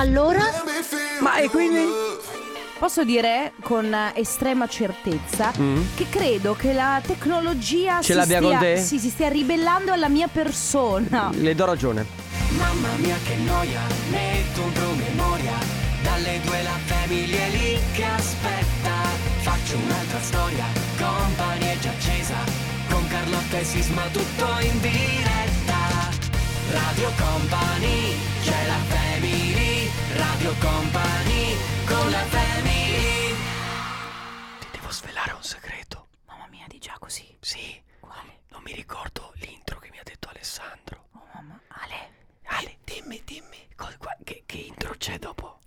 Ma allora? Ma e quindi? Posso dire con estrema certezza che credo che la tecnologia Mm. Ce si l'abbia stia, con te? sì, si stia ribellando alla mia persona. Le do ragione. Mamma mia che noia, metto un promemoria Dalle due la famiglia è lì che aspetta Faccio un'altra storia, compagnia è già accesa Con Carlotta e Sisma tutto in diretta Radio Company, Radio Company, con la family Ti devo svelare un segreto Mamma mia, di già così. Sì, Quale? non mi ricordo l'intro che mi ha detto Alessandro Oh mamma, Ale. Ale, dimmi, dimmi, cosa- qua- che, che intro c'è dopo?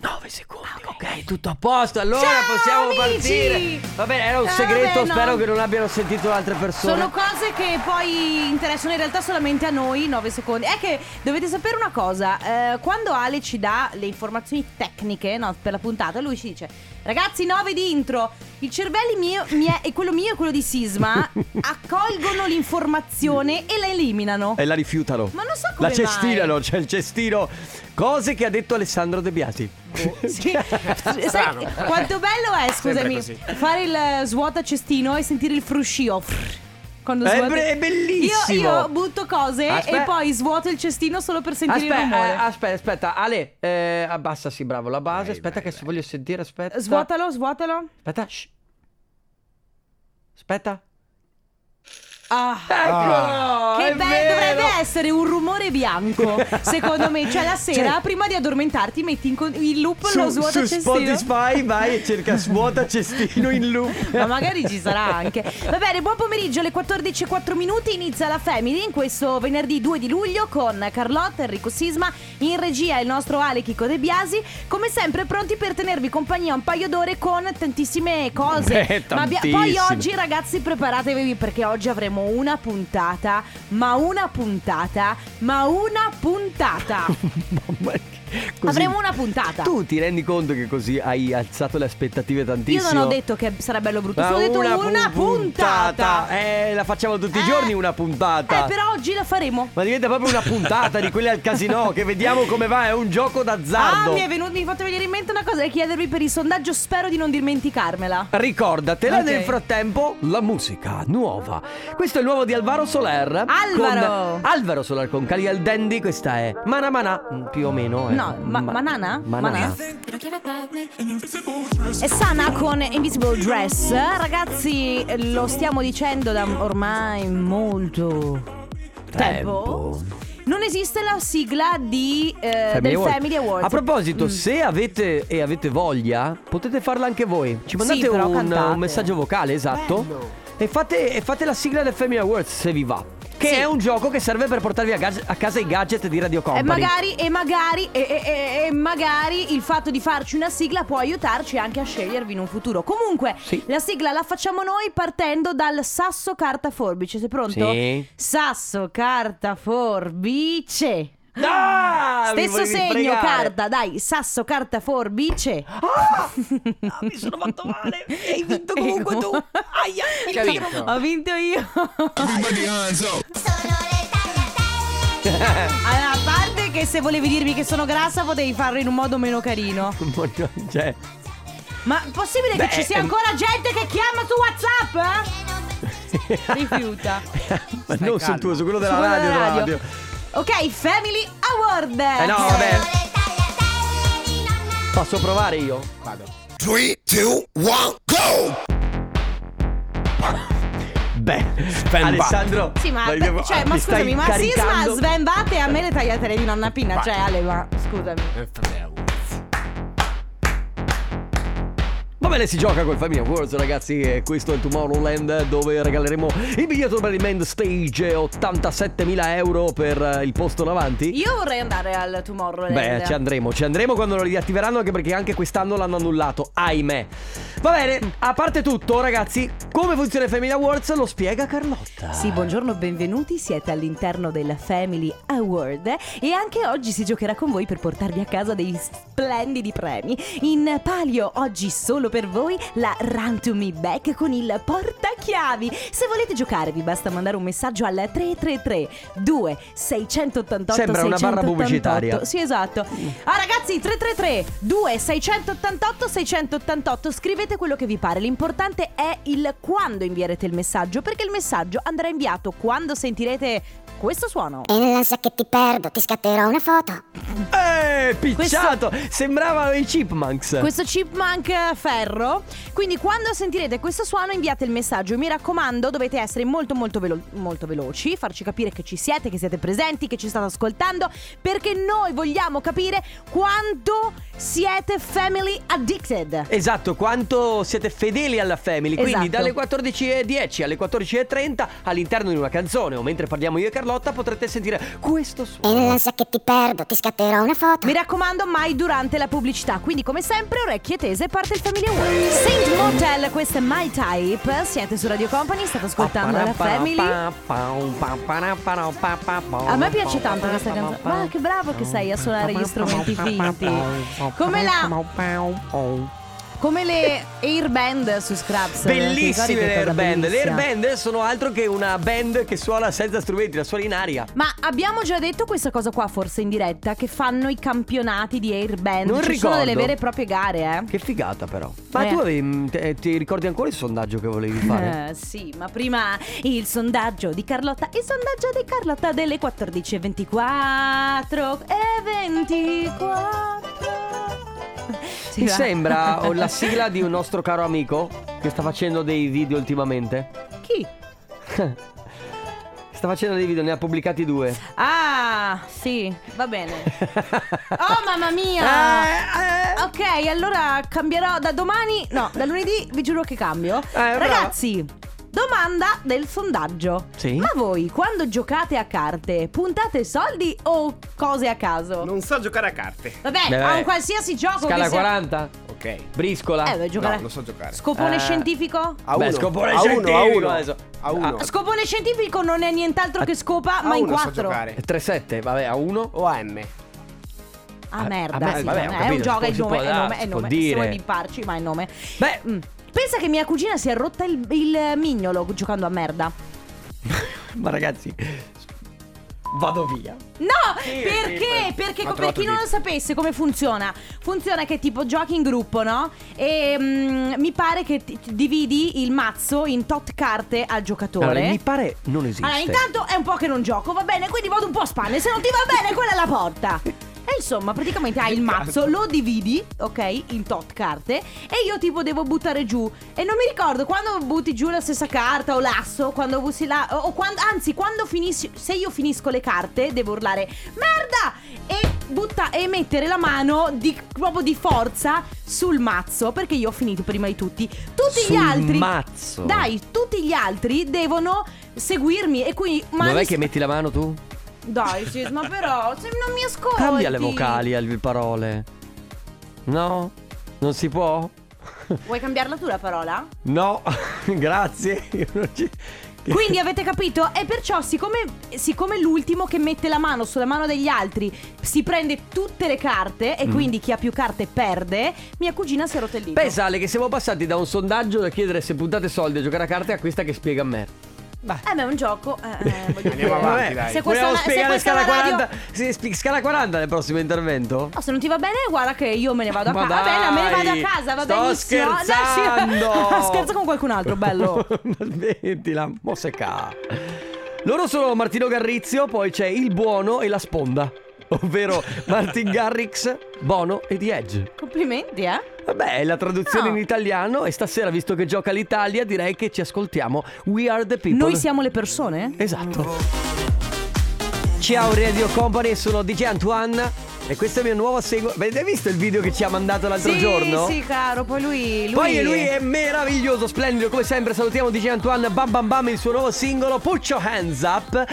Nuove, nove, nove, nove secondi, ok? Tutto a posto, allora Ciao, possiamo amici! partire. Va bene, era un Eh, segreto, vabbè, no. spero che non abbiano sentito altre persone. Sono cose che poi interessano in realtà solamente a noi, 9 secondi. È che dovete sapere una cosa, eh, quando Ale ci dà le informazioni tecniche no, per la puntata, lui ci dice, ragazzi 9 di intro, il cervello mio, mie- e quello mio e quello di Sisma accolgono l'informazione e la eliminano. E la rifiutano. Ma non so come La cestinano, c'è il cestino. Cose che ha detto Alessandro De Biasi. Sì. Sai quanto bello è, scusami, fare il eh, svuota cestino e sentire il fruscio. Quando È svuoti- be- è bellissimo. Io, io butto cose Aspetta. e poi svuoto il cestino solo per sentire il Aspetta, rumore. eh, aspetta, aspetta, Ale, eh, abbassa, sì, bravo, la base. aspetta, che se voglio sentire, aspetta. Svuotalo, svuotalo. Aspetta, shh. Aspetta. Ah. Eccolo! Che è bello, dovrebbe essere un rumore bianco. Secondo me, cioè la sera, Cioè- prima di addormentarti, metti in, con- in loop lo Su, svuota su cestino. Spotify vai e cerca svuota cestino in loop. Ma magari ci sarà anche. Va bene, buon pomeriggio, alle 14.04 minuti inizia la Family in questo venerdì 2 di luglio con Carlotta, Enrico Sisma, in regia il nostro Ale Chico De Biasi, come sempre pronti per tenervi compagnia un paio d'ore con tantissime cose. Beh, Ma abbia- poi oggi ragazzi preparatevi perché oggi avremo una puntata, ma una puntata, ma una puntata. Mamma mia, così- Avremo una puntata. Tu ti rendi conto che così hai alzato le aspettative Io tantissimo? non ho detto che sarà bello brutto, Ma solo ho detto una, pu- puntata. Eh, la facciamo tutti i Eh. giorni una puntata. Eh, però oggi la faremo. Ma diventa proprio una puntata di quelle al casino che vediamo come va, è un gioco d'azzardo. Ah, mi è venuto, mi è fatto venire in mente una cosa da chiedervi per il sondaggio, spero di non dimenticarmela. Ricordatela Ok. nel frattempo la musica nuova. Questo è il nuovo di Alvaro Soler. Alvaro. Con Alvaro Soler con Cali al Dandy. Questa è Mana Mana. Più o meno. eh. No, ma- Manana? Manana. Manana? È Sana con Invisible Dress. Ragazzi, lo stiamo dicendo da ormai molto tempo. Non esiste la sigla di, eh, Family del Award. Family Awards. A proposito, Mm. se avete e avete voglia, potete farla anche voi. Ci mandate però un, cantate. un messaggio vocale, esatto. E fate, e fate la sigla del Family Awards se vi va. Che Sì. è un gioco che serve per portarvi a, gaz- a casa i gadget di Radio E Company. magari, e magari, e, e- e- e magari il fatto di farci una sigla può aiutarci anche a scegliervi in un futuro. Comunque, Sì. la sigla la facciamo noi partendo dal sasso carta forbice. Sei pronto? Sì. Sasso carta forbice. Ah, mi Stesso segno fregare. carta, dai, sasso carta forbice. Ah, mi sono fatto male. Hai vinto comunque tu. Aia, Che ha vinto? Ho vinto io. Allora, a parte che se volevi dirmi che sono grassa potevi farlo in un modo meno carino. Cioè, Ma possibile Beh, che ci sia ehm- ancora gente che chiama su WhatsApp? eh? Rifiuta. ma non sul calmo. tuo, su quello della Su quello radio. della della radio. radio. Ok, Family Award. Eh no, vabbè. Posso provare io? Vado. 3, 2, 1, go! Beh, Alessandro. Sì, ma, devo- cioè, ma stai scusami, ma Sisma Sven Bate e a me le tagliatele di nonna Pinna. Vai. Cioè, Ale, ma scusami. Va bene, si gioca col Family Awards, ragazzi. E questo è il Tomorrowland dove regaleremo il biglietto per il main stage 87.000 euro per eh, il posto davanti. Io vorrei andare al Tomorrowland. Beh, ci andremo, ci andremo quando lo riattiveranno anche perché anche quest'anno l'hanno annullato, ahimè. Va bene, a parte tutto, ragazzi, come funziona il Family Awards lo spiega Carlotta. Sì, buongiorno, benvenuti. Siete all'interno del Family Award e anche oggi si giocherà con voi per portarvi a casa dei splendidi premi. In palio, oggi solo per per voi la Run to Me Back con il portachiavi. Se volete giocare vi basta mandare un messaggio al 333 2688 Sembra una barra 688. pubblicitaria. Sì, esatto. Ah ragazzi, 333 2688 688 scrivete quello che vi pare. L'importante è il quando invierete il messaggio, perché il messaggio andrà inviato quando sentirete questo suono. E nell'ansia che ti perdo ti scatterò una foto. Eh, picciato! Sembrava i chipmunks. Questo chipmunk ferro. Quindi quando sentirete questo suono inviate il messaggio. Mi raccomando, dovete essere molto molto, velo- molto veloci, farci capire che ci siete, che siete presenti, che ci state ascoltando, perché noi vogliamo capire quanto siete family addicted. Esatto, quanto siete fedeli alla family. Quindi Esatto. dalle 14.10 alle 14.30 all'interno di una canzone o mentre parliamo io e Carlotta potrete sentire questo E suono. nell'ansia che ti perdo ti scatterò una foto. Mi raccomando, mai durante la pubblicità. Quindi, come sempre, orecchie tese, parte il Family Award. Saint Motel, questo è My Type. Siete su Radio Company, state ascoltando la Family. A me piace tanto questa canzone. Ma che bravo che sei a suonare gli strumenti finti. Come la. Come le Airband su Scraps. Bellissime le airband. Le airband sono altro che una band che suona senza strumenti, la suona in aria. Ma abbiamo già detto questa cosa qua, forse in diretta, che fanno i campionati di Airband. Non Ci sono ricordo. delle vere e proprie gare, eh. Che figata però. Ma Eh. tu avevi- te- ti ricordi ancora il sondaggio che volevi fare? Eh, sì, ma prima il sondaggio di Carlotta. Il sondaggio di Carlotta delle 14.24 e 24. Va. sembra o la sigla di un nostro caro amico che sta facendo dei video ultimamente? Chi? Sta facendo dei video, ne ha pubblicati due. Ah, sì, va bene. Oh, mamma Eh, mia! eh. Ok, allora cambierò da domani. No, da lunedì vi giuro che cambio. brava. Ragazzi, domanda del sondaggio. Sì? Ma voi quando giocate a carte puntate soldi o cose a caso? Non so giocare a carte. Vabbè, Beh, a un qualsiasi gioco Scala che sia... 40? Ok. Briscola? Eh, vuoi giocare No, non so giocare. Scopone Eh. scientifico? A Beh, uno. scopone a uno, a scientifico, uno. adesso. A uno. Ah, Scopone scientifico non è nient'altro che scopa, A ma in uno so quattro. giocare. 3-7, vabbè, a 1. O a M. Ah, merda, Ah, beh, sì, vabbè, ho è capito, un gioco, è il si può nome, è il nome, è il può nome. Se dire. vuoi bipparci, ma è il nome. Beh, Mm. Pensa che mia cugina si è rotta il, il mignolo giocando a merda. ma ragazzi, vado via. No, Sì, perché? sì, Perché Ho per trovato chi non il lo sapesse come funziona, funziona che tipo giochi in gruppo, no? E mm, mi pare che ti- ti dividi il mazzo in tot carte al giocatore. Allora, mi pare non esiste. Allora, intanto è un po' che non gioco, va bene, quindi vado un po' a spanne. Se non ti va bene, quella è la porta. E insomma, praticamente hai il mazzo, lo dividi, ok, in tot carte, e io tipo devo buttare giù. E non mi ricordo quando butti giù la stessa carta o l'asso, quando bussi la. o quando. Anzi, quando finisci. Se io finisco le carte, devo urlare merda! E butta e mettere la mano di, proprio di forza sul mazzo. Perché io ho finito prima di tutti. Tutti Sul gli altri. mazzo. Dai, tutti gli altri devono seguirmi. E quindi. mani Non è che metti la mano tu? Dai, sì, ma però se non mi ascolti. Cambia le vocali alle parole. No? Non si può? Vuoi cambiarla tu la parola? No, grazie. Ci- Quindi avete capito? E perciò, siccome, siccome l'ultimo che mette la mano sulla mano degli altri si prende tutte le carte Mm. e quindi chi ha più carte perde, mia cugina si è dito. Pensa Ale che siamo passati da un sondaggio da chiedere se puntate soldi a giocare a carte a questa che spiega a me. Eh, ma è un gioco. eh, eh, voglio Andiamo dire. avanti, dai. Se questa, Vogliamo se spiegare questa scala è una radio- 40? Sì, spi- scala 40 nel prossimo intervento? No, se non ti va bene, guarda che io me ne vado a casa. Va bene, me ne vado a casa, va sto benissimo. Dai, sì. scherzando. Scherza con qualcun altro, bello. Smettila, moseca. Loro sono Martino Garrizio, poi c'è il buono e la sponda. Ovvero Martin Garrix, Bono e The Edge. Complimenti, eh? Vabbè, è la traduzione No. in italiano e stasera, visto che gioca l'Italia, direi che ci ascoltiamo We Are The People. Noi siamo le persone? Esatto. Ciao Radio Company, sono DJ Antoine e questo è il mio nuovo seguito. Avete visto il video che ci ha mandato l'altro sì, giorno? Sì, caro, poi lui. lui... Poi lui è meraviglioso, splendido, come sempre salutiamo DJ Antoine Bam Bam Bam, il suo nuovo singolo Your Hands Up.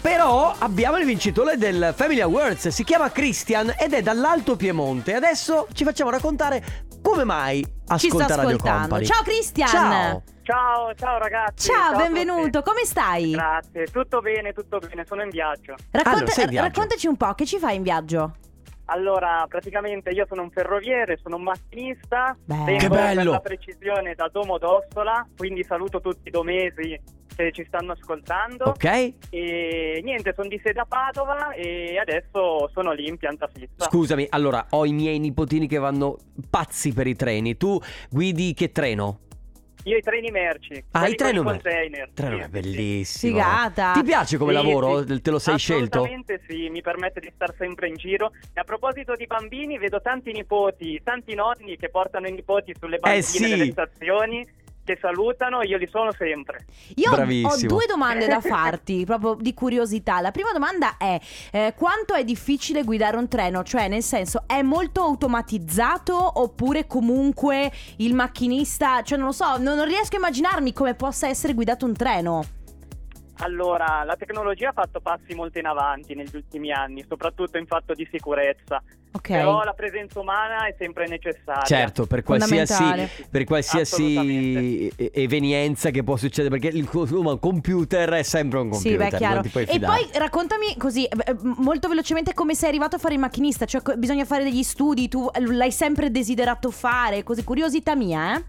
Però abbiamo il vincitore del Family Awards, si chiama Christian ed è dall'Alto Piemonte. Adesso ci facciamo raccontare come mai Ci ascolta sta Radio ascoltando. Company. Ciao Christian. Ciao. Ciao, ciao ragazzi. Ciao, tutti. benvenuto, come stai? Grazie, tutto bene, tutto bene, sono in viaggio. Racconta- Allora, sei in viaggio. raccontaci un po', che ci fai in viaggio? Allora, praticamente io sono un ferroviere, sono un macchinista, vengo Che bello. per la precisione da Domo d'Ossola, quindi saluto tutti i domesi che ci stanno ascoltando. Ok? E niente, sono di sede a Padova e adesso sono lì in pianta fissa. Scusami, allora ho i miei nipotini che vanno pazzi per i treni. Tu guidi che treno? Io i treni merci. Ah, i treni merci. container. Treno Sì, è bellissimo. Figata. Ti piace come Sì, lavoro? sì. Te lo sei scelto? Assolutamente sì, mi permette di star sempre in giro. E a proposito di bambini, vedo tanti nipoti, tanti nonni che portano i nipoti sulle bambine Eh, sì. delle stazioni, che salutano, io li sono sempre. Io ho- ho Bravissimo. due domande da farti, proprio di curiosità. La prima domanda è: eh, quanto è difficile guidare un treno? Cioè, nel senso, è molto automatizzato oppure comunque il macchinista, cioè non lo so, non, non riesco a immaginarmi come possa essere guidato un treno. Allora, la tecnologia ha fatto passi molto in avanti negli ultimi anni, soprattutto in fatto di sicurezza. Ok. Però la presenza umana è sempre necessaria. Certo, per qualsiasi, per qualsiasi evenienza che può succedere, perché il un computer è sempre un Sì, computer, beh, chiaro. non ti puoi E poi raccontami così, eh, molto velocemente, come sei arrivato a fare il macchinista. Cioè, bisogna fare degli studi, tu l'hai sempre desiderato fare, così, curiosità mia, eh?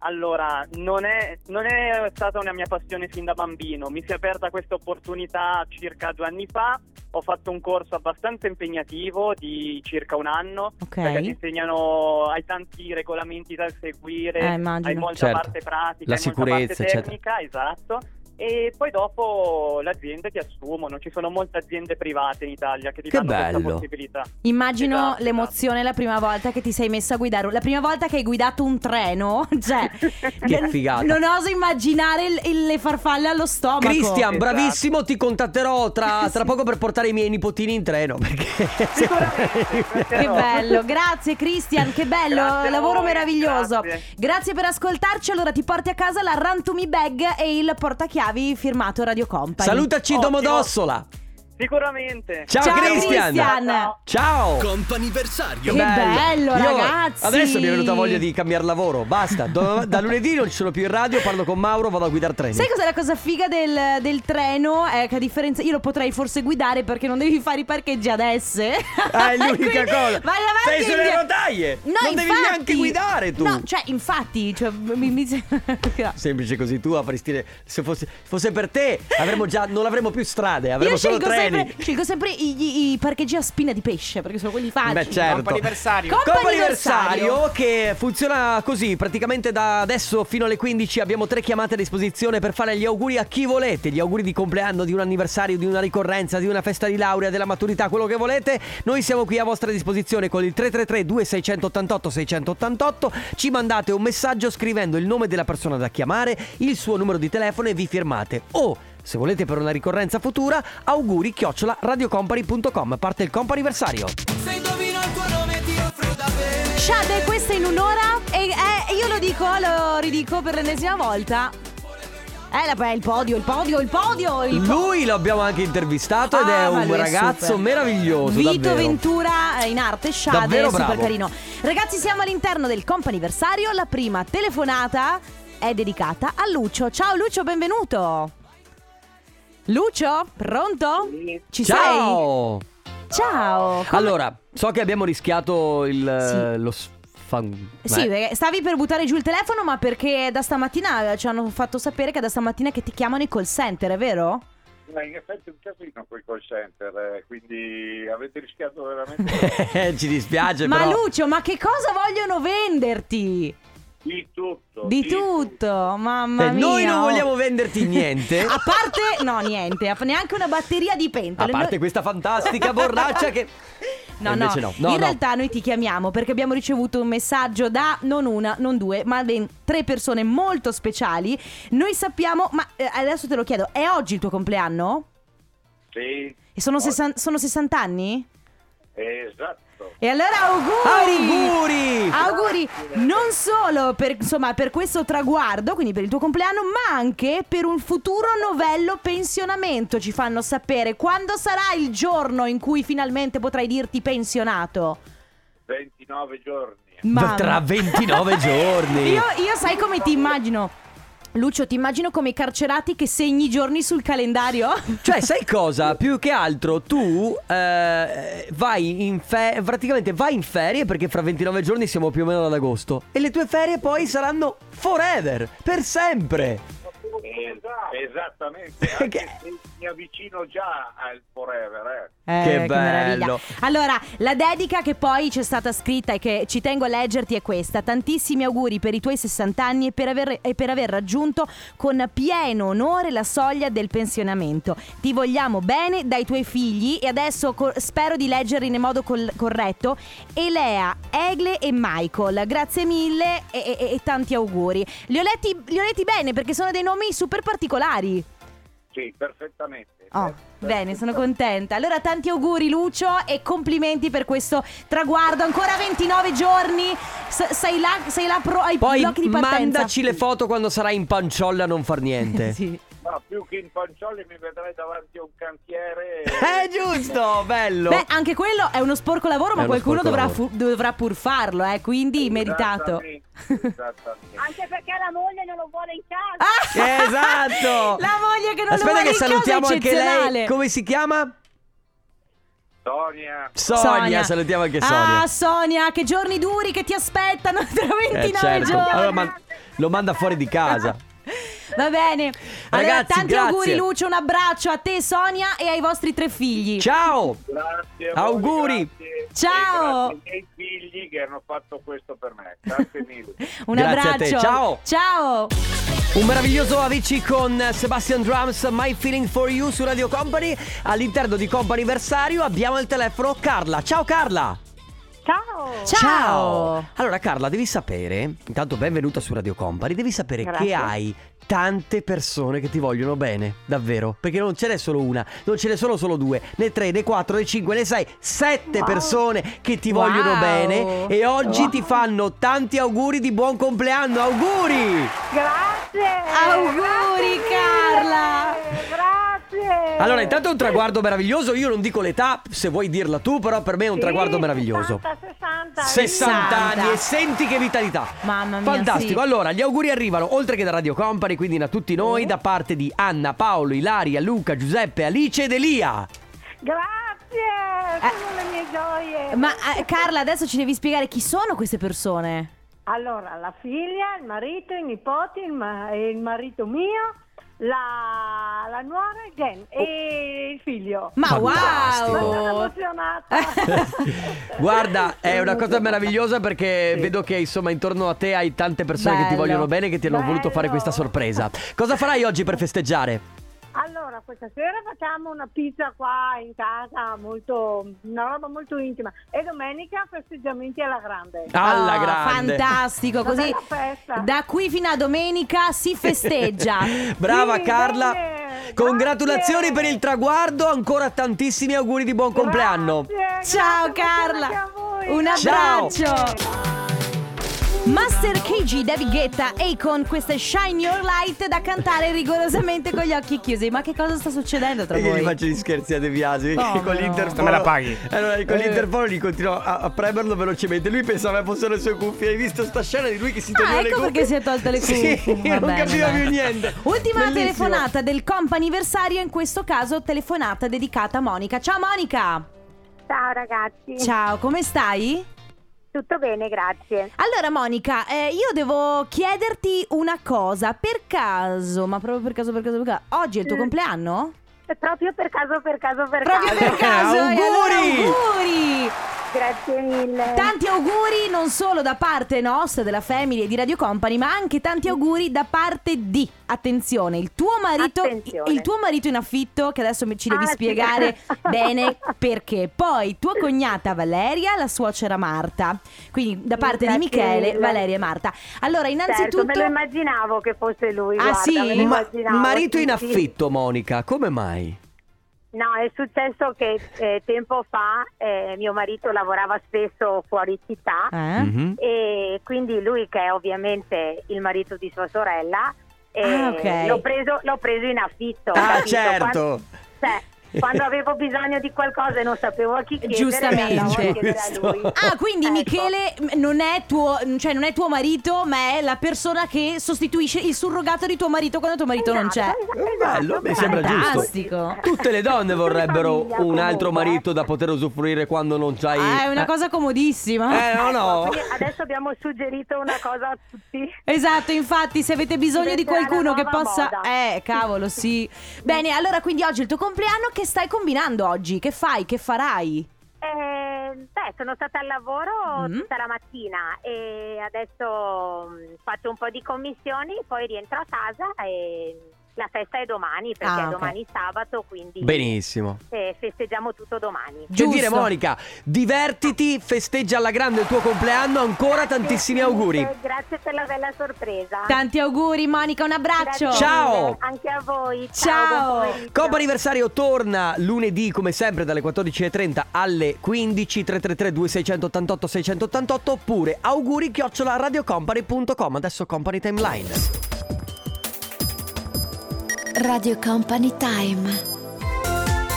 Allora, non è, non è stata una mia passione fin da bambino, mi si è aperta questa opportunità circa due anni fa, ho fatto un corso abbastanza impegnativo di circa un anno, Ok. perché ti insegnano, hai tanti regolamenti da seguire, Eh, hai molta Certo. parte pratica, La hai molta sicurezza, parte eccetera. tecnica, esatto. E poi dopo le aziende ti assumono, ci sono molte aziende private in Italia che ti Che danno questa bello. possibilità. Immagino Esatto, l'emozione la prima volta che ti sei messa a guidare. La prima volta che hai guidato un treno. Cioè, Che figata. Non oso immaginare il- il- le farfalle allo stomaco. Cristian, Esatto. bravissimo, ti contatterò tra, tra poco per portare i miei nipotini in treno. Perché Sicuramente. Che bello, grazie Cristian, che bello, Grazie lavoro voi, meraviglioso. grazie. Grazie per ascoltarci. Allora ti porti a casa la Me Bag e il portachiavi firmato Radio Company. Salutaci. Domodossola. Sicuramente. Ciao, Ciao, Cristian. Cristian. Ciao. Comp'anniversario. Che bello, Io ragazzi. Adesso mi è venuta voglia di cambiare lavoro. Basta. Do- da lunedì non ci sono più in radio. Parlo con Mauro. Vado a guidare treni. Sai cos'è la cosa figa del, del treno? È che a differenza. Io lo potrei forse guidare perché non devi fare i parcheggi adesso. Ah, è l'unica Quindi cosa. Vai avanti. Sei sulle indietro. rotaie. No, Non devi infatti. neanche guidare tu. No, cioè, infatti. Cioè, mi, mi... Semplice così, tu avresti. Se fosse, fosse per te, avremmo già, non avremo più strade, avremo Io solo scelgo treni. sempre, scelgo sempre i, i- i parcheggi a spina di pesce perché sono quelli facili. Beh, certo. Comp'anniversario. Comp'anniversario che funziona così, praticamente da adesso fino alle 15 abbiamo tre chiamate a disposizione per fare gli auguri a chi volete, gli auguri di compleanno, di un anniversario, di una ricorrenza, di una festa di laurea, della maturità, quello che volete. Noi siamo qui a vostra disposizione con il 333 2688 688. Ci mandate un messaggio scrivendo il nome della persona da chiamare, il suo numero di telefono e vi firmate o se volete per una ricorrenza futura, auguri chiocciola radiocompany.com. Parte il comp'anniversario. Se indovino il tuo nome ti offro da bere. Shade, questa in un'ora e eh, io lo dico, lo ridico per l'ennesima volta. Eh, la- beh, il podio, il podio, il podio, il podio. Lui l'abbiamo anche intervistato ed Ah, è ma un ragazzo super. meraviglioso. Vito davvero. Ventura in arte, Shade, Davvero super bravo. carino. Ragazzi, siamo all'interno del comp'anniversario. La prima telefonata è dedicata a Lucio. Ciao Lucio, benvenuto. Lucio, pronto? Ci sei? Ciao! Ciao. come- Allora, so che abbiamo rischiato il, Sì. eh, lo sfan... Sì, eh, perché stavi per buttare giù il telefono, ma perché da stamattina ci hanno fatto sapere che da stamattina che ti chiamano i call center, è vero? Ma in effetti è un casino quei call center, eh, quindi avete rischiato veramente Ci dispiace ma però. Lucio, ma che cosa vogliono venderti? Di tutto. Di tutto, mamma Eh, mia. noi non vogliamo venderti niente. A parte, no, niente, neanche una batteria di A pentole. parte Noi- questa fantastica borraccia che... No, E no, no. No, in no. realtà noi ti chiamiamo perché abbiamo ricevuto un messaggio da non una, non due, ma ben tre persone molto speciali. Noi sappiamo, ma eh, adesso te lo chiedo, è oggi il tuo compleanno? Sì, E sono, 60, sono 60 anni? esatto. E allora auguri! Auguri! Auguri non solo per, insomma, per questo traguardo, quindi per il tuo compleanno, ma anche per un futuro novello pensionamento. Ci fanno sapere quando sarà il giorno in cui finalmente potrai dirti pensionato. 29 giorni. Mamma. Tra 29 giorni. Io, io sai come ti immagino. Lucio, ti immagino come i carcerati che segni i giorni sul calendario? Cioè, sai cosa? Più che altro tu eh, vai in fe- praticamente vai in ferie perché fra 29 giorni siamo più o meno ad agosto e le tue ferie poi saranno forever, per sempre. Es- esattamente, Che- anche mi avvicino già al forever, eh. Eh, Che meraviglia. bello. Allora, la dedica che poi ci è stata scritta e che ci tengo a leggerti è questa. Tantissimi auguri per i tuoi 60 anni e per aver, e per aver raggiunto con pieno onore la soglia del pensionamento. Ti vogliamo bene dai tuoi figli e adesso co- spero di leggerli in modo col- corretto. Elea, Egle e Michael. Grazie mille e, e- e tanti auguri. Li ho, letti, li ho letti bene perché sono dei nomi super particolari. Sì, perfettamente. Oh, Eh, bene, sono contenta. Allora, tanti auguri, Lucio, e complimenti per questo traguardo. Ancora 29 giorni. S- sei là, sei là pro, ai Poi blocchi di partenza. mandaci le foto quando sarai in panciolla a non far niente. sì. No, più che in pancioli mi vedrai davanti a un cantiere. Eh, giusto, bello. Beh, anche quello è uno sporco lavoro, ma È uno qualcuno dovrà, lavoro. fu- dovrà pur farlo, eh, quindi meritato. Esattamente. Anche perché la moglie non lo vuole in casa. Ah! Esatto. La moglie che non Aspetta lo vuole che in casa è salutiamo anche lei. Come si chiama? Sonia, Sonia, salutiamo anche Sonia. Ah, Sonia, che giorni duri che ti aspettano tra 29 Eh, certo. giorni. Allora, ma- lo manda fuori di casa. Va bene. Allora, Ragazzi, tanti grazie. auguri, Lucio. Un abbraccio a te, Sonia, e ai vostri tre figli. Ciao. grazie. voi, Auguri. grazie. Ciao. E grazie ai miei figli che hanno fatto questo per me. Grazie mille. Un Grazie a abbraccio. te, ciao. Ciao. Un meraviglioso Avicii con Sebastian Drums, My Feeling for You su Radio Company. All'interno di Companiversario abbiamo al telefono Carla. Ciao Carla. Ciao. Ciao. Allora Carla, devi sapere, intanto benvenuta su Radio Company, devi sapere Grazie. che hai tante persone che ti vogliono bene, davvero, perché non ce n'è solo una, non ce ne sono solo due, né tre, né quattro, né cinque, né sei, sette persone che ti Wow. vogliono bene e oggi Wow. ti fanno tanti auguri di buon compleanno, auguri! Grazie. Auguri, Grazie Carla. Grazie. Allora, intanto è un traguardo meraviglioso, io non dico l'età, se vuoi dirla tu, però per me è un Sì, traguardo meraviglioso. 60, 60. 60 anni 60. e senti che vitalità. Mamma mia, Fantastico. sì. Allora, gli auguri arrivano oltre che da Radio Company, quindi da tutti noi, da parte di Anna, Paolo, Ilaria, Luca, Giuseppe, Alice ed Elia. Grazie. Sono le mie gioie. Ma eh, Carla, adesso ci devi spiegare chi sono queste persone. Allora, la figlia, il marito, i nipoti, il, ma- il marito mio, la, la nuora e Jen e il figlio. Ma Fantastico. Sono wow! emozionata. Guarda, è una cosa meravigliosa perché vedo che insomma intorno a te hai tante persone che ti Bello. vogliono bene e che ti hanno Bello. voluto fare questa sorpresa. Cosa farai oggi per festeggiare? Allora, questa sera facciamo una pizza qua in casa, molto, una roba molto intima. E domenica festeggiamenti alla grande. Alla Oh, grande. Fantastico, Una così da qui fino a domenica si festeggia. Brava Sì, Carla. bene, Congratulazioni grazie. per il traguardo, ancora tantissimi auguri di buon compleanno. Grazie, Ciao grazie Carla. anche a voi. Un Ciao. Master KG David Guetta e con questa Shine Your Light da cantare rigorosamente con gli occhi chiusi. Ma che cosa sta succedendo tra Perché voi? gli faccio gli scherzi a De Biasi? Povero. con l'interfono Me la paghi? Allora con Eh. l'interfono gli continuo a, a premerlo velocemente Lui pensava fossero le sue cuffie Hai visto sta scena di lui che si toglieva Ah, le ecco cuffie? perché si è tolto le cuffie. Sì, non capiva più niente Ultima Bellissimo. telefonata del comp'anniversario, in questo caso telefonata dedicata a Monica. Ciao Monica! Ciao ragazzi. Ciao, come stai? Tutto bene, grazie. Allora Monica, eh, io devo chiederti una cosa, per caso, ma proprio per caso, per caso, per caso, oggi è il tuo Mm. compleanno? Proprio per caso, per caso, per Proprio caso. per caso, Auguri! allora auguri! Grazie mille. Tanti auguri non solo da parte nostra, della Family e di Radio Company, ma anche tanti auguri da parte di, attenzione, il tuo marito, Attenzione. il tuo marito in affitto, che adesso ci devi Ah, sì. spiegare bene perché. Poi tua cognata Valeria, la suocera Marta. Quindi da Sì, parte di grazie Michele, mille. Valeria e Marta. Allora, innanzitutto... Certo, me lo immaginavo che fosse lui. Ah, guarda, sì? Ma marito sì, in sì. affitto Monica Come mai? No, è successo che eh, tempo fa eh, mio marito lavorava spesso fuori città Eh? Mhm. e quindi lui che è ovviamente il marito di sua sorella Ah, ok. l'ho, preso, l'ho preso in affitto. Ah capito? certo Quando- cioè, quando avevo bisogno di qualcosa e non sapevo a chi chiedere, Giustamente. a. Ah, quindi Ecco. Michele non è tuo, cioè non è tuo marito, ma è la persona che sostituisce il surrogato di tuo marito quando tuo marito non c'è. Esatto, esatto, Bello, mi esatto. sembra giusto. Fantastico. Tutte le donne vorrebbero famiglia, un altro comunque. marito da poter usufruire quando non c'hai. Ah, è una Eh, cosa comodissima. Eh, no, no. Adesso abbiamo suggerito una cosa a tutti. Esatto, infatti, se avete bisogno di qualcuno che possa. moda. Eh, cavolo, sì. Bene, allora quindi oggi è il tuo compleanno. Che stai combinando oggi? Che fai? Che farai? Eh, beh, sono stata al lavoro Mm. tutta la mattina e adesso mm, faccio un po' di commissioni, poi rientro a casa e la festa è domani perché Ah, è ok. domani sabato, quindi Benissimo. eh, festeggiamo tutto domani. Giusto. dire Monica, divertiti, festeggia alla grande il tuo compleanno, ancora tantissimi auguri. Grazie per la bella sorpresa. Tanti auguri, Monica, un abbraccio. Grazie Ciao. mille, Anche a voi. Ciao. pomeriggio. Compo anniversario torna lunedì come sempre dalle 14.30 alle 15 333 2688 688 oppure auguri chiocciola radiocompany.com adesso Company Timeline Radio Company Time.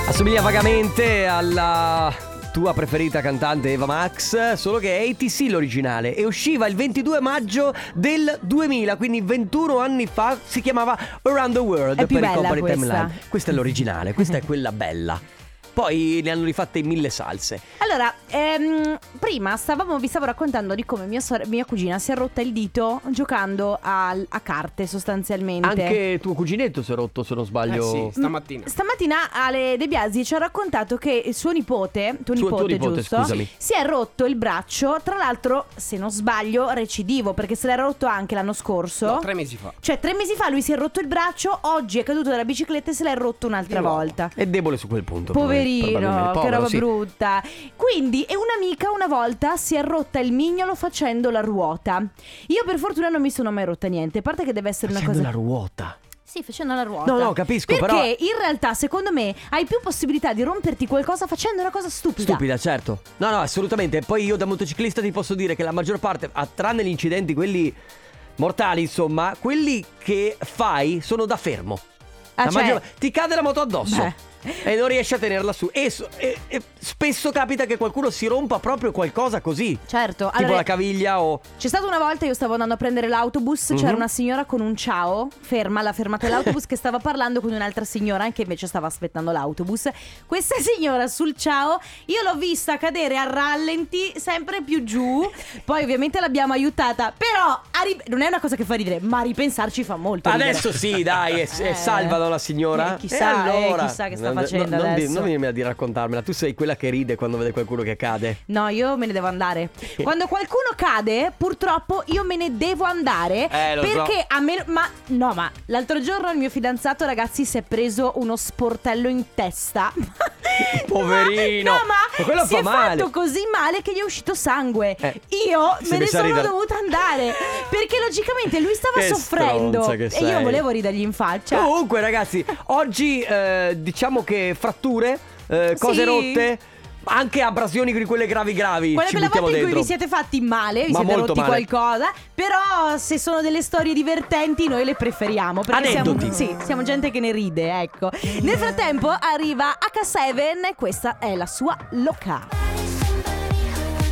Assomiglia vagamente alla tua preferita cantante Eva Max, solo che è ATC l'originale e usciva il 22 maggio del 2000, quindi 21 anni fa, si chiamava Around the World È più per il bella Company questa. Timeline. Questa è l'originale, questa è quella bella. Poi ne hanno rifatte in mille salse. Allora, ehm, prima stavamo, vi stavo raccontando di come mia, sore- mia cugina si è rotta il dito giocando al- a carte sostanzialmente. Anche tuo cuginetto si è rotto, se non sbaglio. Eh sì, stamattina. Stamattina Ale De Biasi ci ha raccontato che il suo nipote, tuo Suo- tuo nipote, nipote, giusto? scusami. Si è rotto il braccio, tra l'altro, se non sbaglio, recidivo, perché se l'era rotto anche l'anno scorso. No, tre mesi fa. Cioè, tre mesi fa lui si è rotto il braccio, oggi è caduto dalla bicicletta e se l'è rotto un'altra Di nuovo. volta. È debole su quel punto. Poverino, probabilmente. che roba sì. brutta. Quindi, e un'amica una volta si è rotta il mignolo facendo la ruota. Io per fortuna non mi sono mai rotta niente, a parte che deve essere Facendo una la cosa... ruota. Sì, facendo la ruota. No, no, capisco, Perché però- in realtà, secondo me, hai più possibilità di romperti qualcosa facendo una cosa stupida. Stupida, certo. No, no, assolutamente. Poi io da motociclista ti posso dire che la maggior parte, a- tranne gli incidenti, quelli mortali, insomma, quelli che fai sono da fermo. Ah, La cioè- maggior- Ti cade la moto addosso. Beh. E non riesci a tenerla su. E, e- e spesso capita che qualcuno si rompa proprio qualcosa così. Certo, Tipo allora la caviglia o. c'è stata una volta io stavo andando a prendere l'autobus, c'era Mhm. una signora con un ciao, ferma alla fermata dell'autobus che stava parlando con un'altra signora che invece stava aspettando l'autobus. Questa signora sul ciao, io l'ho vista cadere a rallenti sempre più giù. Poi ovviamente l'abbiamo aiutata, però ri- non è una cosa che fa ridere, ma ripensarci fa molto ridere. Adesso sì, dai, è Eh. salvano la signora. Eh, chissà, e eh, allora? chissà che sta Non- facendo non, non di- adesso. non venirmi a dire raccontarmela. Tu sei quella che ride quando vede qualcuno che cade. No, io me ne devo andare. Quando qualcuno cade, purtroppo io me ne devo andare. Eh, lo so. perché a meno. Ma no, ma l'altro giorno il mio fidanzato, ragazzi, si è preso uno sportello in testa. Poverino. Ma, no, ma, Ma quello si fa è male. fatto così male che gli è uscito sangue. Eh, io me ne sono ridere. dovuta andare. Perché logicamente lui stava Che soffrendo. E sei. io volevo ridergli in faccia. Comunque, ragazzi, oggi eh, diciamo che fratture, eh, cose Sì. rotte, anche abrasioni di quelle gravi gravi. Quella, quella volta in cui dentro. vi siete fatti male, vi Ma siete rotti male. qualcosa, però se sono delle storie divertenti noi le preferiamo perché siamo, Aneddoti. sì, siamo gente che ne ride, ecco. Nel frattempo arriva H7 e questa è la sua loca.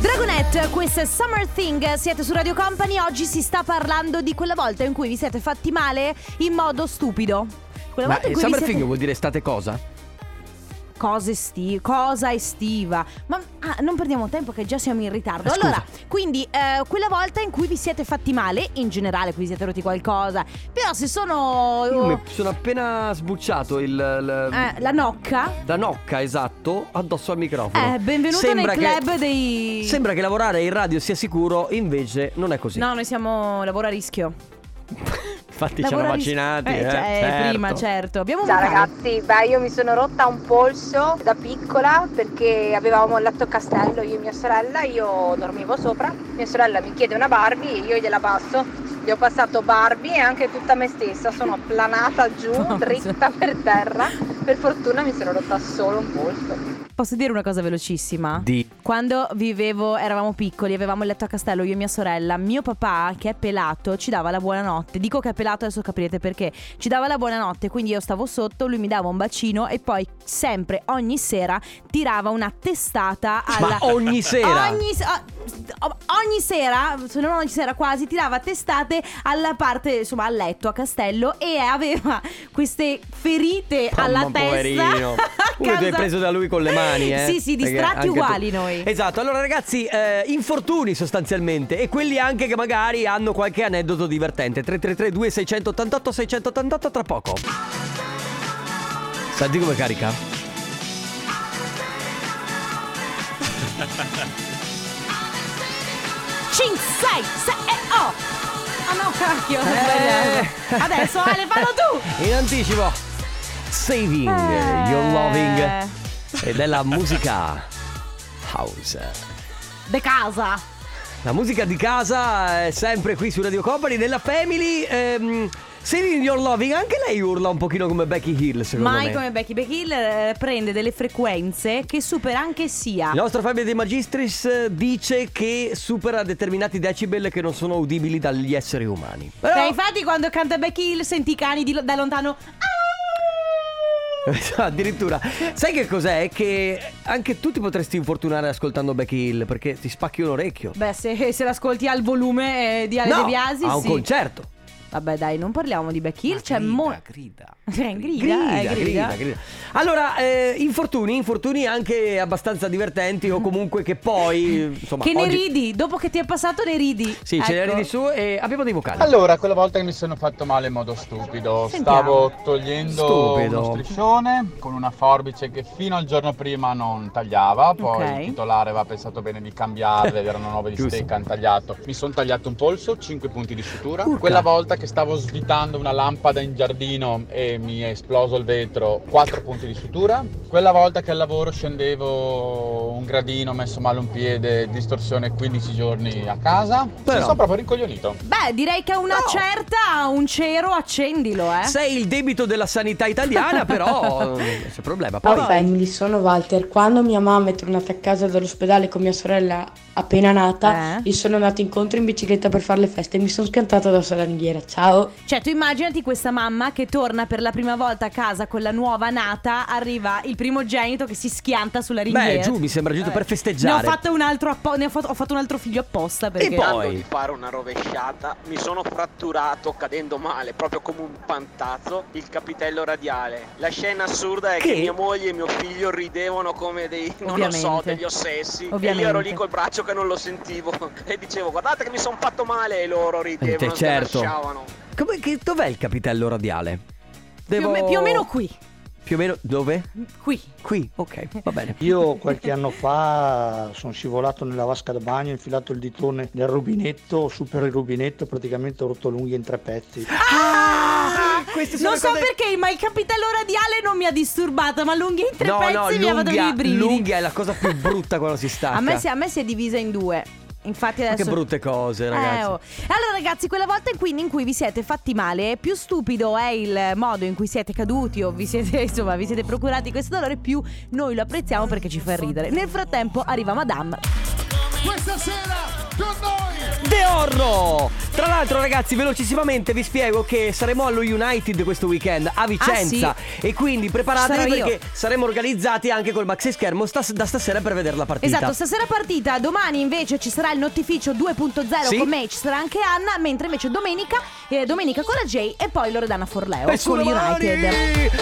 Dragonette, questo è Summer Thing, siete su Radio Company, oggi si sta parlando di quella volta in cui vi siete fatti male in modo stupido. Quella Ma volta in cui Summer siete... Thing vuol dire estate cosa? Cose esti- cosa estiva. Ma ah, non perdiamo tempo che già siamo in ritardo. Scusa. allora, quindi eh, quella volta in cui vi siete fatti male, in generale, qui vi siete rotti qualcosa. Però se sono Io mi sono appena sbucciato il, il- eh, la nocca, la nocca, esatto, addosso al microfono. eh, benvenuto Sembra nel che- club dei Sembra che lavorare in radio sia sicuro, invece non è così. No, noi siamo lavoro a rischio. Infatti ci hanno vaccinati. Eh, eh, cioè, certo. prima, certo. Abbiamo Ciao ragazzi, beh io mi sono rotta un polso da piccola perché avevamo il letto a castello io e mia sorella, io dormivo sopra, mia sorella mi chiede una Barbie e io gliela passo, gli ho passato Barbie e anche tutta me stessa, sono planata giù dritta per terra Per fortuna mi sono rotta solo un polso. Posso dire una cosa velocissima? Di. Quando vivevo, eravamo piccoli, avevamo il letto a castello io e mia sorella, mio papà, che è pelato, ci dava la buonanotte. Dico che è pelato, adesso capirete perché. Ci dava la buonanotte, quindi io stavo sotto, lui mi dava un bacino e poi sempre, ogni sera, tirava una testata alla... Ma ogni sera? Ogni, se- oh, ogni sera, se non ogni sera quasi, tirava testate alla parte, insomma, al letto a castello e aveva queste ferite alla Mamma, testa. poverino. a Uno ti hai preso da lui con le mani, eh? Sì, sì, distratti anche tu- uguali noi. Esatto, allora ragazzi, eh, infortuni sostanzialmente e quelli anche che magari hanno qualche aneddoto divertente. 333 2688 688 tra poco. Senti come carica? 5, 6, 6 e oh! Ah no, cacchio, ho Eh. sbagliato. Adesso Ale, fallo tu! In anticipo. Saving Eh. Your Loving ed è la musica house. De casa. La musica di casa è sempre qui su Radio Company nella Family. Ehm, Saving Your Loving, anche lei urla un pochino come Becky Hill, secondo Mai me. come Becky Becky Hill eh, prende delle frequenze che supera anche sia. Il nostro Fabio De Magistris eh, dice che supera determinati decibel che non sono udibili dagli esseri umani. Però, Beh, infatti quando canta Becky Hill senti i cani di- da lontano. addirittura, sai che cos'è? Che anche tu ti potresti infortunare ascoltando Becky Hill perché ti spacchi un orecchio. Beh, se, se l'ascolti al volume eh, di Ale no, De Biasi, a un sì. concerto. Vabbè, dai, non parliamo di Becky Hill, c'è mo- grida. Eh, grida, Grida, eh, grida. grida, grida. Allora, eh, infortuni, infortuni anche abbastanza divertenti o comunque che poi, insomma, Che ne oggi- ridi, dopo che ti è passato ne ridi. Sì, ce ne Ecco. ridi su e abbiamo dei vocali. Allora, quella volta che mi sono fatto male in modo stupido, Sentiamo. stavo togliendo Stupido. uno striscione con una forbice che fino al giorno prima non tagliava, poi Ok. il titolare aveva pensato bene di cambiarle, erano nuove di stecca, hanno tagliato. Mi sono tagliato un polso, 5 punti di sutura. Urca. Quella volta che stavo svitando una lampada in giardino e mi è esploso il vetro, 4 punti di sutura. Quella volta che al lavoro scendevo un gradino, ho messo male un piede, distorsione 15 giorni a casa. Però- Mi sono proprio rincoglionito. Beh, direi che a una No. certa un cero accendilo, eh. Sei il debito della sanità italiana, però c'è problema. Poi, family, sono Walter. Quando mia mamma è tornata a casa dall'ospedale con mia sorella appena nata, Eh? gli sono andato incontro in bicicletta per fare le feste e mi sono schiantata addosso alla ringhiera. Ciao! Cioè, tu immaginati questa mamma che torna per la prima volta a casa con la nuova nata, arriva il primogenito che si schianta sulla ringhiera. beh, giù mi sembra giusto per Ne ho festeggiare. fatto un altro appo- ne ho fatto, ho fatto un altro figlio apposta perché E poi? di fare una rovesciata mi sono fratturato cadendo male, proprio come un pantazzo, il capitello radiale. La scena assurda è che, Che? mia moglie e mio figlio ridevano come dei, non lo so, degli ossessi. E Ovviamente. io ero lì col braccio che non lo sentivo e dicevo guardate che mi sono fatto male e loro ridevano, Eh, certo. Come, che, dov'è il capitello radiale? più, o me- più o meno qui. Più o meno dove? Qui. Qui, ok, va bene. Io qualche anno fa sono scivolato nella vasca da bagno, ho infilato il ditone nel rubinetto, su per il rubinetto, praticamente ho rotto l'unghia in tre pezzi. Ah! sono non so cose- perché, ma il capitello radiale non mi ha disturbato, ma l'unghia in tre no, pezzi no, mi ha fatto venire i l'unghia, brividi. l'unghia è la cosa più brutta quando si stacca. A me, si, a me si è divisa in due. Infatti Ma adesso... che brutte cose, ragazzi. Eh, oh. Allora ragazzi, quella volta in cui, in cui vi siete fatti male, più stupido è il modo in cui siete caduti o vi siete, insomma, vi siete procurati questo dolore, più noi lo apprezziamo perché ci fa ridere. Nel frattempo arriva Madame. Questa sera con noi De Orro! Tra l'altro, ragazzi, velocissimamente vi spiego che saremo allo United questo weekend a Vicenza. E quindi preparatevi sarò io. perché saremo organizzati anche col maxi schermo stas- da stasera per vedere la partita. Esatto, stasera partita, domani invece ci sarà il notificio 2.0 Sì. con me, ci sarà anche Anna, mentre invece domenica, eh, domenica con la J e poi Loredana Forleo E con! United.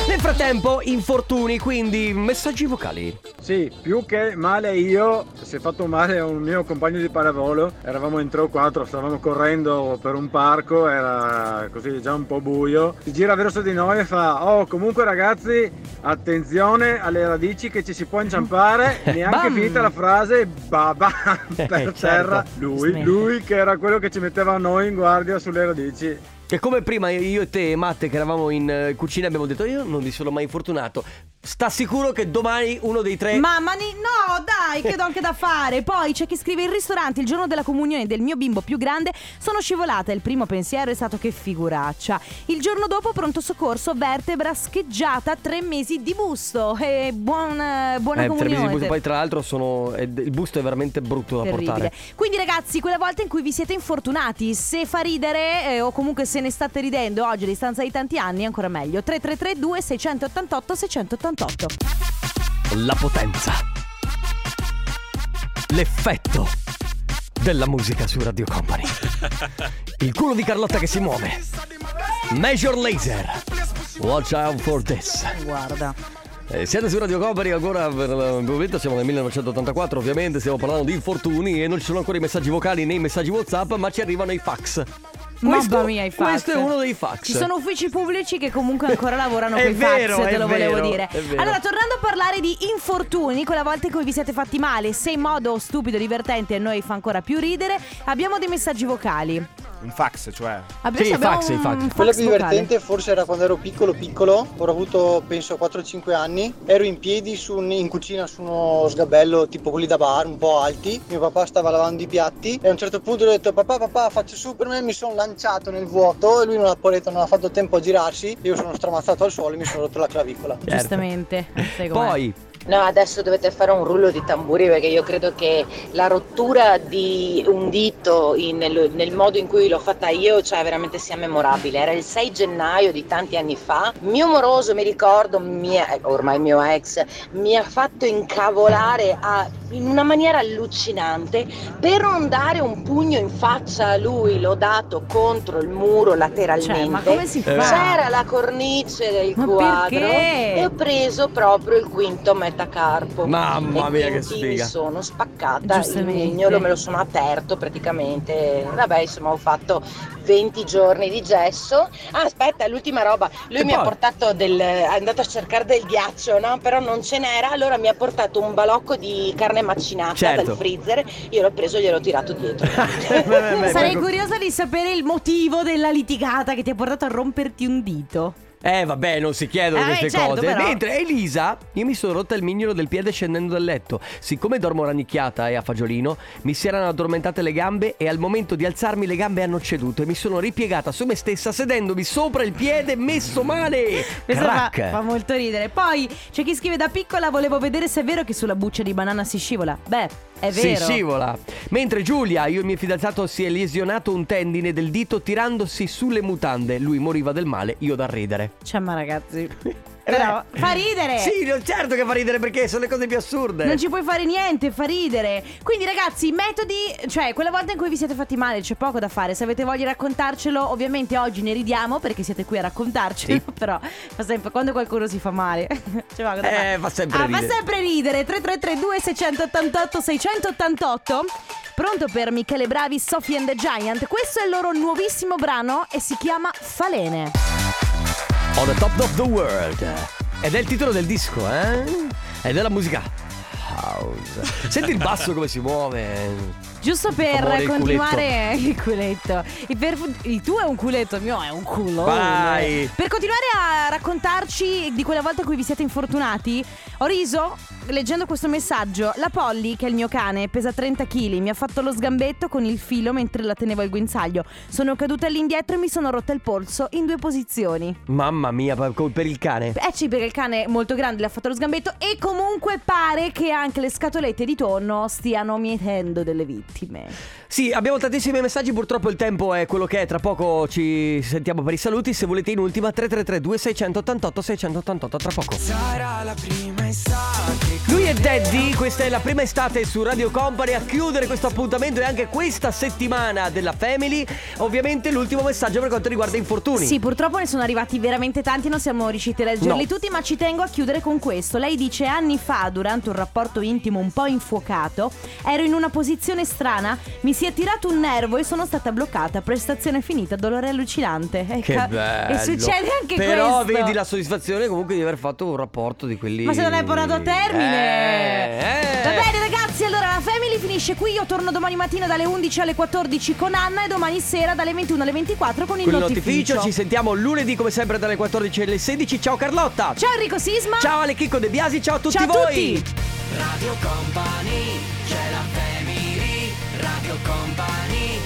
Nel frattempo, infortuni, quindi messaggi vocali. Sì, più che male io, si è fatto male a un mio compagno di pallavolo, eravamo in tre o quattro, stavamo correndo per un parco, era così già un po' buio, si gira verso di noi e fa, oh comunque ragazzi, attenzione alle radici che ci si può inciampare, neanche finita la frase, baba, per certo. terra, lui, lui che era quello che ci metteva noi in guardia sulle radici. Che come prima io e te, Matte, che eravamo in eh, cucina, abbiamo detto: Io non mi sono mai infortunato. Sta sicuro che domani uno dei tre Mamma ni- no, dai, che do anche da fare. Poi c'è chi scrive il ristorante il giorno della comunione del mio bimbo più grande sono scivolata. Il primo pensiero è stato che figuraccia. Il giorno dopo pronto soccorso, vertebra scheggiata, tre mesi di busto. E buon, buona Eh, tre mesi di comunione. busto, poi tra l'altro sono, è- il busto è veramente brutto da Terribile. portare. Quindi ragazzi, quella volta in cui vi siete infortunati, se fa ridere eh, o comunque se ne state ridendo oggi a distanza di tanti anni, ancora meglio. 3332 688 688. La potenza. L'effetto della musica su Radio Company. Il culo di Carlotta che si muove. Major Laser. Watch out for this. Guarda. Eh, siete su Radio Company ancora per il momento siamo nel 1984 ovviamente stiamo parlando di infortuni e non ci sono ancora i messaggi vocali né i messaggi Whatsapp ma ci arrivano i fax. Questo- Mamma mia, i fax. Questo è uno dei fax. Ci sono uffici pubblici che comunque ancora lavorano con i fax, te lo volevo vero, dire. Allora, tornando a parlare di infortuni, quella volta in cui vi siete fatti male, se in modo stupido e divertente a noi fa ancora più ridere, abbiamo dei messaggi vocali. Un fax, cioè. Abbi- sì, abbiamo un Quello fax più vocale. divertente forse era quando ero piccolo piccolo, ho avuto penso 4-5 anni, ero in piedi su un- in cucina su uno sgabello tipo quelli da bar, un po' alti, mio papà stava lavando i piatti e a un certo punto ho detto papà papà faccio su per me, mi sono lanciato nel vuoto e lui non ha, detto, non ha fatto tempo a girarsi, io sono stramazzato al suolo e mi sono rotto la clavicola. Giustamente. sai com'è. Poi No, adesso dovete fare un rullo di tamburi perché io credo che la rottura di un dito in- nel, nel modo in cui l'ho fatta io, cioè veramente sia memorabile. Era il 6 gennaio di tanti anni fa. Mio moroso, mi ricordo, mia- ormai mio ex, mi ha fatto incavolare a- in una maniera allucinante per non dare un pugno in faccia a lui. L'ho dato contro il muro lateralmente. Cioè, ma come si fa? C'era la cornice del Ma quadro perché? e ho preso proprio il quinto metacarpo. Mamma E mia, che sfiga. Mi sono spaccata il mignolo, me lo sono aperto praticamente. Vabbè, insomma, ho fatto 20 giorni di gesso. Ah, aspetta, l'ultima roba. Lui E mi ha poi? portato del. è andato a cercare del ghiaccio, no? Però non ce n'era. Allora mi ha portato un balocco di carne macinata Certo. dal freezer. Io l'ho preso e gliel'ho tirato dietro. Sarei curiosa di sapere il motivo della litigata che ti ha portato a romperti un dito. Eh vabbè, non si chiedono Eh, queste certo, cose. però. Mentre Elisa, io mi sono rotta il mignolo del piede scendendo dal letto. Siccome dormo rannicchiata e a fagiolino, mi si erano addormentate le gambe e al momento di alzarmi le gambe hanno ceduto e mi sono ripiegata su me stessa sedendomi sopra il piede messo male. Questo fa, fa molto ridere. Poi c'è chi scrive da piccola volevo vedere se è vero che sulla buccia di banana si scivola. Beh, è Si vero. scivola. Mentre Giulia, io e il mio fidanzato, si è lesionato un tendine del dito tirandosi sulle mutande. Lui moriva del male, io da ridere. Cioè, ma ragazzi. Però fa ridere. Eh. Sì, certo che fa ridere perché sono le cose più assurde. Non ci puoi fare niente, fa ridere. Quindi, ragazzi, metodi. Cioè, quella volta in cui vi siete fatti male, c'è poco da fare. Se avete voglia di raccontarcelo, ovviamente oggi ne ridiamo perché siete qui a raccontarcelo. Però fa sempre quando qualcuno si fa male. c'è poco da fare. Eh, fa sempre Ah, ridere. fa sempre ridere. 3332 688 688. Pronto per Michele Bravi, Sophie and the Giant. Questo è il loro nuovissimo brano e si chiama Falene. On the top of the world. Ed è il titolo del disco, eh? Ed è la musica house. Senti il basso come si muove. Giusto per Amore, continuare il culetto. Il, per- il tuo è un culetto, il mio è un culo. Vai. Per continuare a raccontarci di quella volta in cui vi siete infortunati, ho riso leggendo questo messaggio. La Polly, che è il mio cane, pesa 30 kg, mi ha fatto lo sgambetto con il filo mentre la tenevo al guinzaglio. Sono caduta all'indietro e mi sono rotta il polso in due posizioni. Mamma mia, per il cane. Eh sì, perché il cane è molto grande, le ha fatto lo sgambetto e comunque pare che anche le scatolette di tonno stiano mietendo delle vittime. Sì, abbiamo tantissimi messaggi, purtroppo il tempo è quello che è, tra poco ci sentiamo per i saluti, se volete in ultima 3332 688 688 tra poco. Sarà la prima estate Lui è Daddy, questa è la prima estate su Radio Company a chiudere questo appuntamento e anche questa settimana della Family. Ovviamente l'ultimo messaggio per quanto riguarda infortuni. Sì, purtroppo ne sono arrivati veramente tanti, non siamo riusciti a leggerli No. tutti, ma ci tengo a chiudere con questo. Lei dice anni fa, durante un rapporto intimo un po' infuocato, ero in una posizione strana, mi si è tirato un nervo e sono stata bloccata, prestazione finita, dolore allucinante. E Che ca- bello. E succede anche Però questo. vedi la soddisfazione comunque di aver fatto un rapporto di quelli. Ma se non hai portato a termine. Eh, eh. Va bene ragazzi, allora la Family finisce qui. Io torno domani mattina dalle 11 alle 14 con Anna e domani sera dalle 21 alle 24 con il Con il notificio. notificio ci sentiamo lunedì come sempre dalle 14 alle 16. Ciao Carlotta. Ciao Enrico Sisma. Ciao Ale Chicco De Biasi, ciao a tutti Ciao a voi. tutti. Radio Company, c'è la family, Radio Company